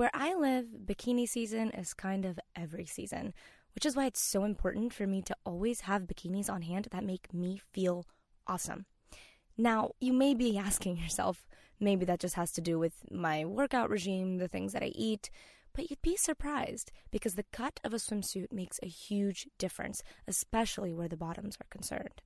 Where I live, bikini season is kind of every season, which is why it's so important for me to always have bikinis on hand that make me feel awesome. Now, you may be asking yourself, maybe that just has to do with my workout regime, the things that I eat, but you'd be surprised because the cut of a swimsuit makes a huge difference, especially where the bottoms are concerned.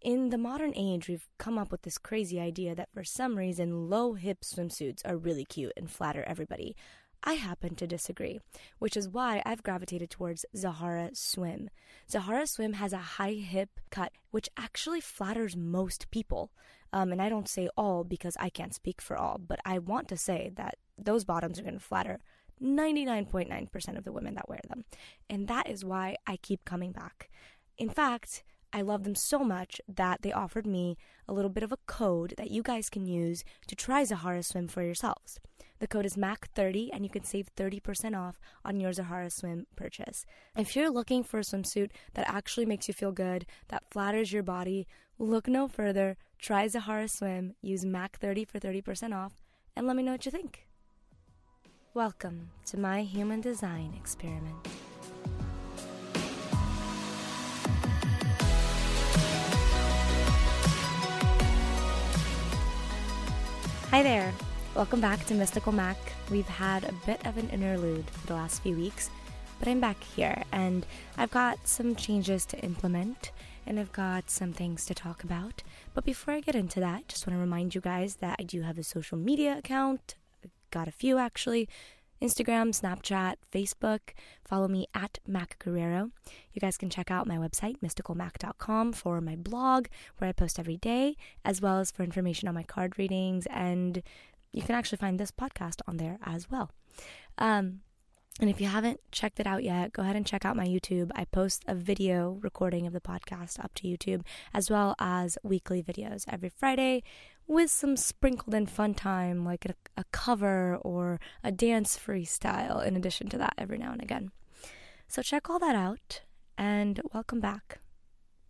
In the modern age, we've come up with this crazy idea that for some reason low hip swimsuits are really cute and flatter everybody. I happen to disagree, which is why I've gravitated towards Zahara Swim. Zahara Swim has a high hip cut, which actually flatters most people. Um, and I don't say all because I can't speak for all, but I want to say that those bottoms are going to flatter 99.9% of the women that wear them. And that is why I keep coming back. In fact, I love them so much that they offered me a little bit of a code that you guys can use to try Zahara Swim for yourselves. The code is MAC30 and you can save 30% off on your Zahara Swim purchase. If you're looking for a swimsuit that actually makes you feel good, that flatters your body, look no further. Try Zahara Swim, use MAC30 for 30% off, and let me know what you think. Welcome to my human design experiment. Hi there. Welcome back to Mystical Mac. We've had a bit of an interlude for the last few weeks, but I'm back here and I've got some changes to implement and I've got some things to talk about. But before I get into that, just want to remind you guys that I do have a social media account. got a few actually. Instagram, Snapchat, Facebook. Follow me at Mac Guerrero. You guys can check out my website, mysticalmac.com, for my blog, where I post every day, as well as for information on my card readings. And you can actually find this podcast on there as well. Um, and if you haven't checked it out yet, go ahead and check out my YouTube. I post a video recording of the podcast up to YouTube, as well as weekly videos every Friday with some sprinkled in fun time, like a, a cover or a dance freestyle, in addition to that, every now and again. So check all that out and welcome back.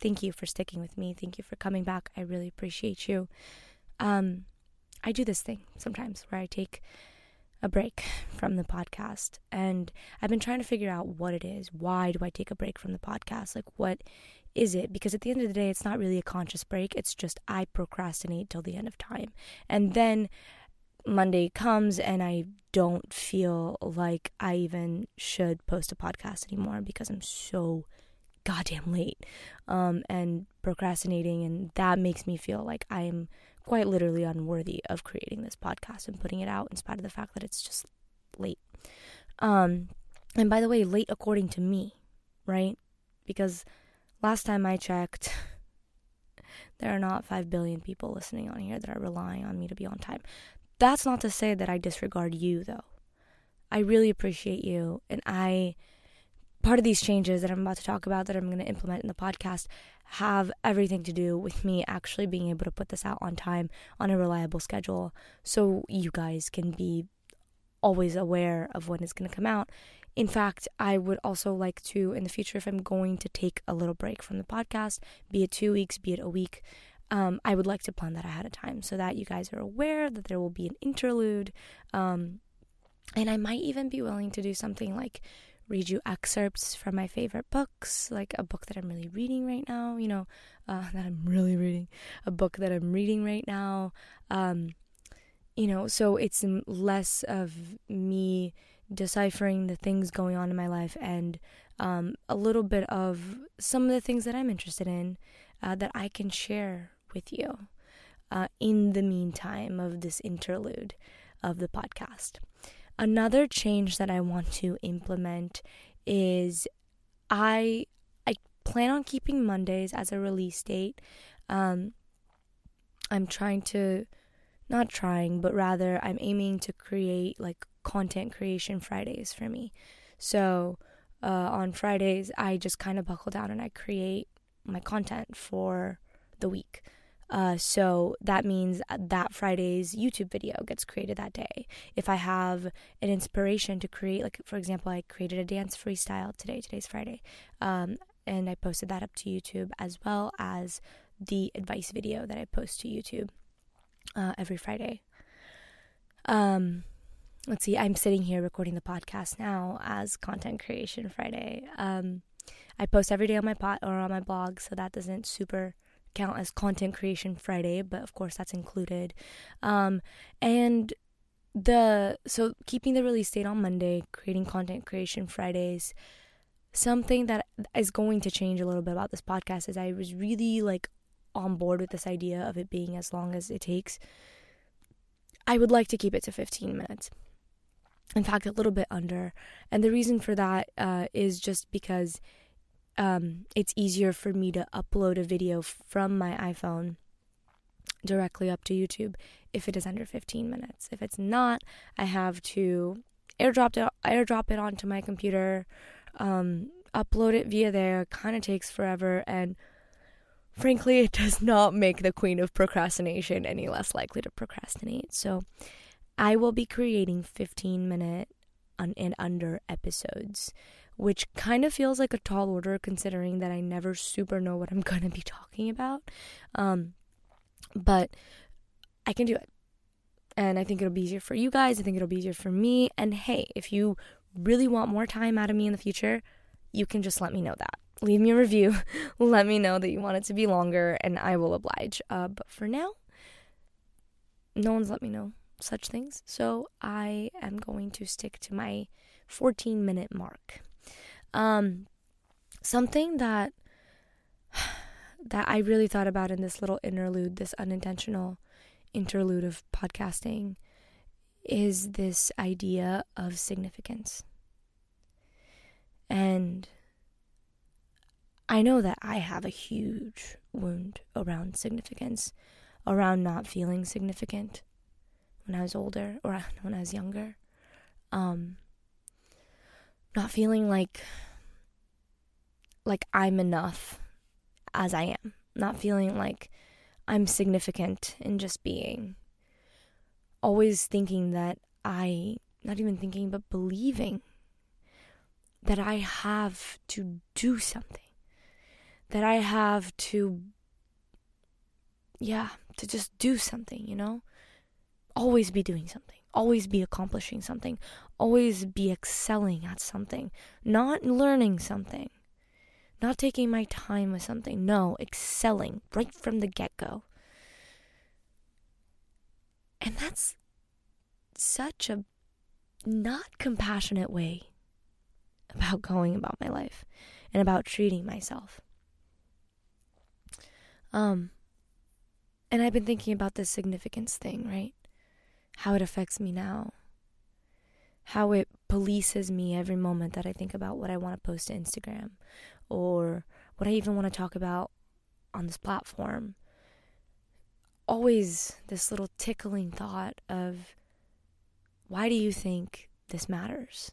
Thank you for sticking with me. Thank you for coming back. I really appreciate you. Um, I do this thing sometimes where I take a break from the podcast. And I've been trying to figure out what it is. Why do I take a break from the podcast? Like, what is it? Because at the end of the day, it's not really a conscious break. It's just I procrastinate till the end of time. And then Monday comes and I don't feel like I even should post a podcast anymore because I'm so goddamn late um, and procrastinating. And that makes me feel like I'm quite literally unworthy of creating this podcast and putting it out in spite of the fact that it's just late. Um, and by the way, late according to me, right? Because last time I checked, there are not 5 billion people listening on here that are relying on me to be on time. That's not to say that I disregard you, though. I really appreciate you, and I part of these changes that I'm about to talk about that I'm going to implement in the podcast have everything to do with me actually being able to put this out on time on a reliable schedule so you guys can be always aware of when it's going to come out. In fact, I would also like to, in the future, if I'm going to take a little break from the podcast, be it two weeks, be it a week, um, I would like to plan that ahead of time so that you guys are aware that there will be an interlude. Um, and I might even be willing to do something like read you excerpts from my favorite books, like a book that I'm really reading right now, you know, uh, that I'm really reading, a book that I'm reading right now. Um, you know, so it's less of me deciphering the things going on in my life and um, a little bit of some of the things that I'm interested in uh, that I can share with you uh, in the meantime of this interlude of the podcast. Another change that I want to implement is I I plan on keeping Mondays as a release date. Um, I'm trying to not trying, but rather I'm aiming to create like content creation Fridays for me. So uh, on Fridays, I just kind of buckle down and I create my content for the week. Uh, so that means that Friday's YouTube video gets created that day. If I have an inspiration to create, like for example, I created a dance freestyle today, today's Friday, um, and I posted that up to YouTube as well as the advice video that I post to YouTube uh, every Friday. Um, let's see, I'm sitting here recording the podcast now as Content Creation Friday. Um, I post every day on my pot or on my blog, so that doesn't super count as Content Creation Friday, but of course that's included. Um, and the so keeping the release date on Monday, creating Content Creation Fridays. Something that is going to change a little bit about this podcast is I was really like on board with this idea of it being as long as it takes. I would like to keep it to 15 minutes in fact, a little bit under. And the reason for that uh, is just because um, it's easier for me to upload a video from my iPhone directly up to YouTube if it is under 15 minutes. If it's not, I have to airdrop it, airdrop it onto my computer, um, upload it via there. Kind of takes forever, and frankly, it does not make the queen of procrastination any less likely to procrastinate. So I will be creating 15 minute and under episodes, which kind of feels like a tall order considering that I never super know what I'm going to be talking about. Um, but I can do it. And I think it'll be easier for you guys. I think it'll be easier for me. And hey, if you really want more time out of me in the future, you can just let me know that. Leave me a review. let me know that you want it to be longer, and I will oblige. Uh, but for now, no one's let me know such things. So I am going to stick to my 14 minute mark. Um, something that that I really thought about in this little interlude, this unintentional interlude of podcasting, is this idea of significance. And I know that I have a huge wound around significance, around not feeling significant when I was older or when I was younger. Um, not feeling like like I'm enough as I am. Not feeling like I'm significant in just being. Always thinking that I not even thinking but believing that I have to do something. That I have to yeah, to just do something, you know? Always be doing something, always be accomplishing something, always be excelling at something, not learning something, not taking my time with something. No, excelling right from the get go. And that's such a not compassionate way about going about my life and about treating myself. Um, and I've been thinking about this significance thing, right? How it affects me now, how it polices me every moment that I think about what I want to post to Instagram or what I even want to talk about on this platform. Always this little tickling thought of why do you think this matters?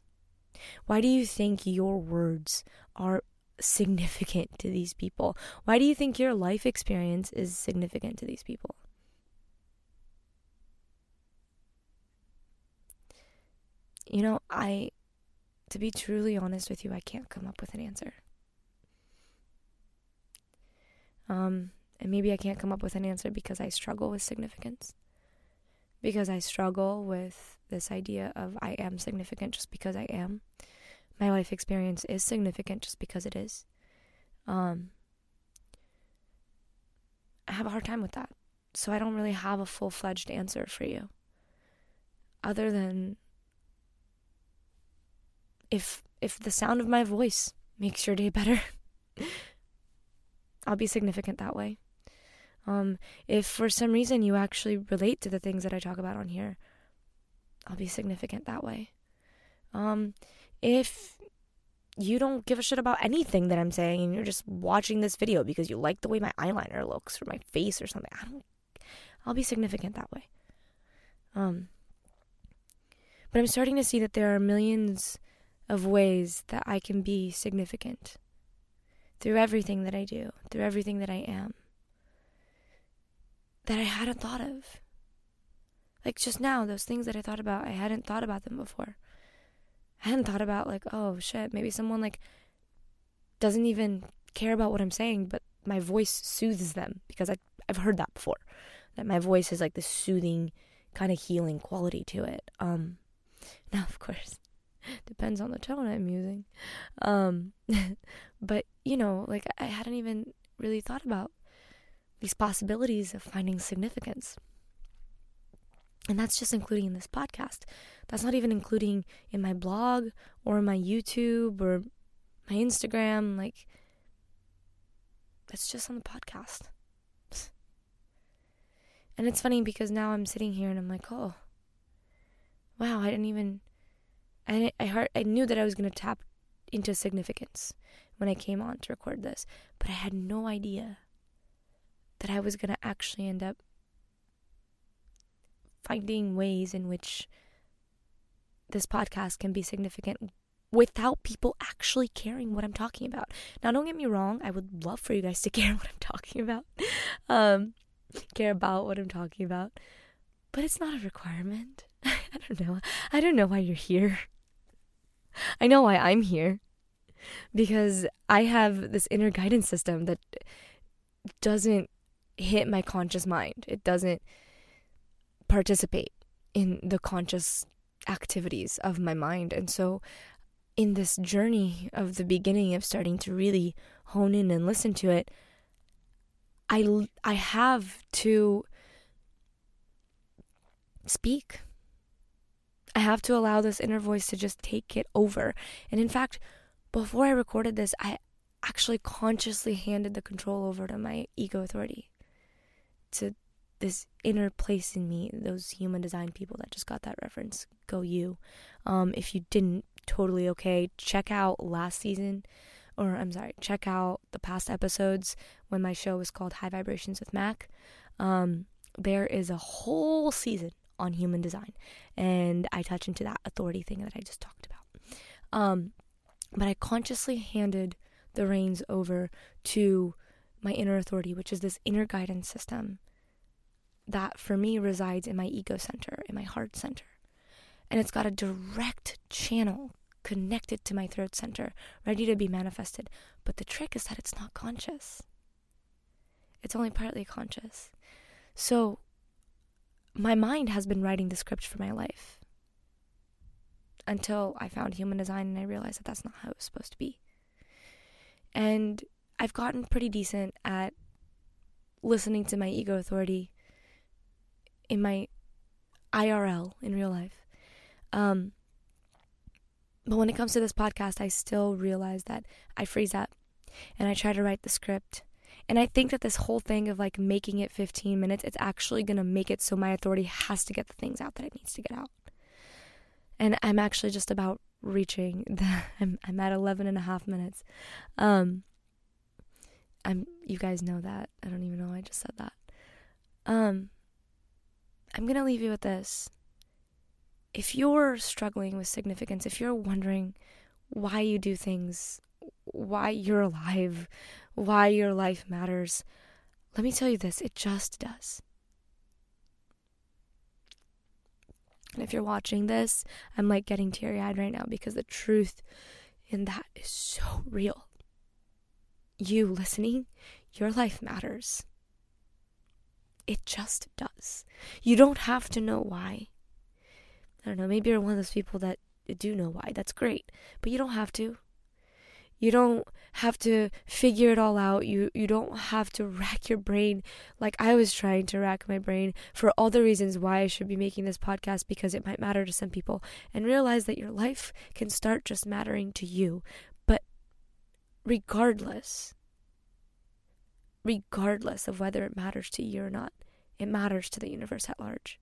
Why do you think your words are significant to these people? Why do you think your life experience is significant to these people? You know, I, to be truly honest with you, I can't come up with an answer. Um, and maybe I can't come up with an answer because I struggle with significance. Because I struggle with this idea of I am significant just because I am. My life experience is significant just because it is. Um, I have a hard time with that. So I don't really have a full fledged answer for you. Other than if if the sound of my voice makes your day better, I'll be significant that way. Um, if for some reason you actually relate to the things that I talk about on here, I'll be significant that way. Um, if you don't give a shit about anything that I'm saying and you're just watching this video because you like the way my eyeliner looks or my face or something, I don't I'll be significant that way. Um, but I'm starting to see that there are millions of ways that I can be significant through everything that I do, through everything that I am, that I hadn't thought of. Like just now, those things that I thought about, I hadn't thought about them before. I hadn't thought about, like, oh shit, maybe someone like doesn't even care about what I'm saying, but my voice soothes them because I, I've heard that before. That my voice has like this soothing, kind of healing quality to it. Um, Now, of course, depends on the tone I'm using. Um, but, you know, like I hadn't even really thought about these possibilities of finding significance. And that's just including in this podcast. That's not even including in my blog or my YouTube or my Instagram. Like, that's just on the podcast. And it's funny because now I'm sitting here and I'm like, oh, wow, I didn't even, I, I, heard, I knew that I was going to tap into significance when I came on to record this, but I had no idea that I was going to actually end up finding ways in which this podcast can be significant without people actually caring what I'm talking about. Now, don't get me wrong, I would love for you guys to care what I'm talking about, um, care about what I'm talking about, but it's not a requirement. I don't know. I don't know why you're here. I know why I'm here. Because I have this inner guidance system that doesn't hit my conscious mind. It doesn't participate in the conscious activities of my mind. And so, in this journey of the beginning of starting to really hone in and listen to it, I, I have to speak. I have to allow this inner voice to just take it over. And in fact, before I recorded this, I actually consciously handed the control over to my ego authority, to this inner place in me, those human design people that just got that reference. Go you. Um, if you didn't, totally okay. Check out last season, or I'm sorry, check out the past episodes when my show was called High Vibrations with Mac. Um, there is a whole season on human design, and I touch into that authority thing that I just talked about. Um, but I consciously handed the reins over to my inner authority, which is this inner guidance system that for me resides in my ego center, in my heart center. And it's got a direct channel connected to my throat center, ready to be manifested. But the trick is that it's not conscious, it's only partly conscious. So my mind has been writing the script for my life until I found human design and I realized that that's not how it was supposed to be. And I've gotten pretty decent at listening to my ego authority in my IRL in real life. Um, but when it comes to this podcast, I still realize that I freeze up and I try to write the script. And I think that this whole thing of like making it 15 minutes, it's actually going to make it so my authority has to get the things out that it needs to get out. And I'm actually just about reaching the, I'm, I'm at 11 and a half minutes. Um, I'm, you guys know that. I don't even know I just said that. Um, I'm going to leave you with this. If you're struggling with significance, if you're wondering why you do things, why you're alive, why your life matters, let me tell you this it just does. And if you're watching this, I'm like getting teary eyed right now because the truth in that is so real. You listening, your life matters. It just does. You don't have to know why. I don't know, maybe you're one of those people that do know why. That's great. But you don't have to. You don't have to figure it all out. You you don't have to rack your brain like I was trying to rack my brain for all the reasons why I should be making this podcast because it might matter to some people and realize that your life can start just mattering to you. But regardless regardless of whether it matters to you or not. It matters to the universe at large.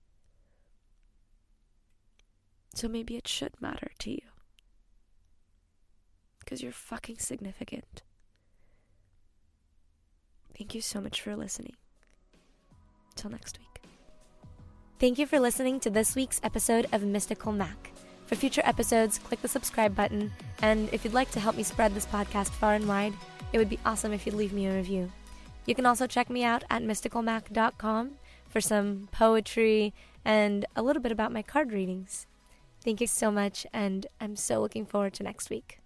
So maybe it should matter to you. Because you're fucking significant. Thank you so much for listening. Till next week. Thank you for listening to this week's episode of Mystical Mac. For future episodes, click the subscribe button. And if you'd like to help me spread this podcast far and wide, it would be awesome if you'd leave me a review. You can also check me out at mysticalmac.com for some poetry and a little bit about my card readings. Thank you so much, and I'm so looking forward to next week.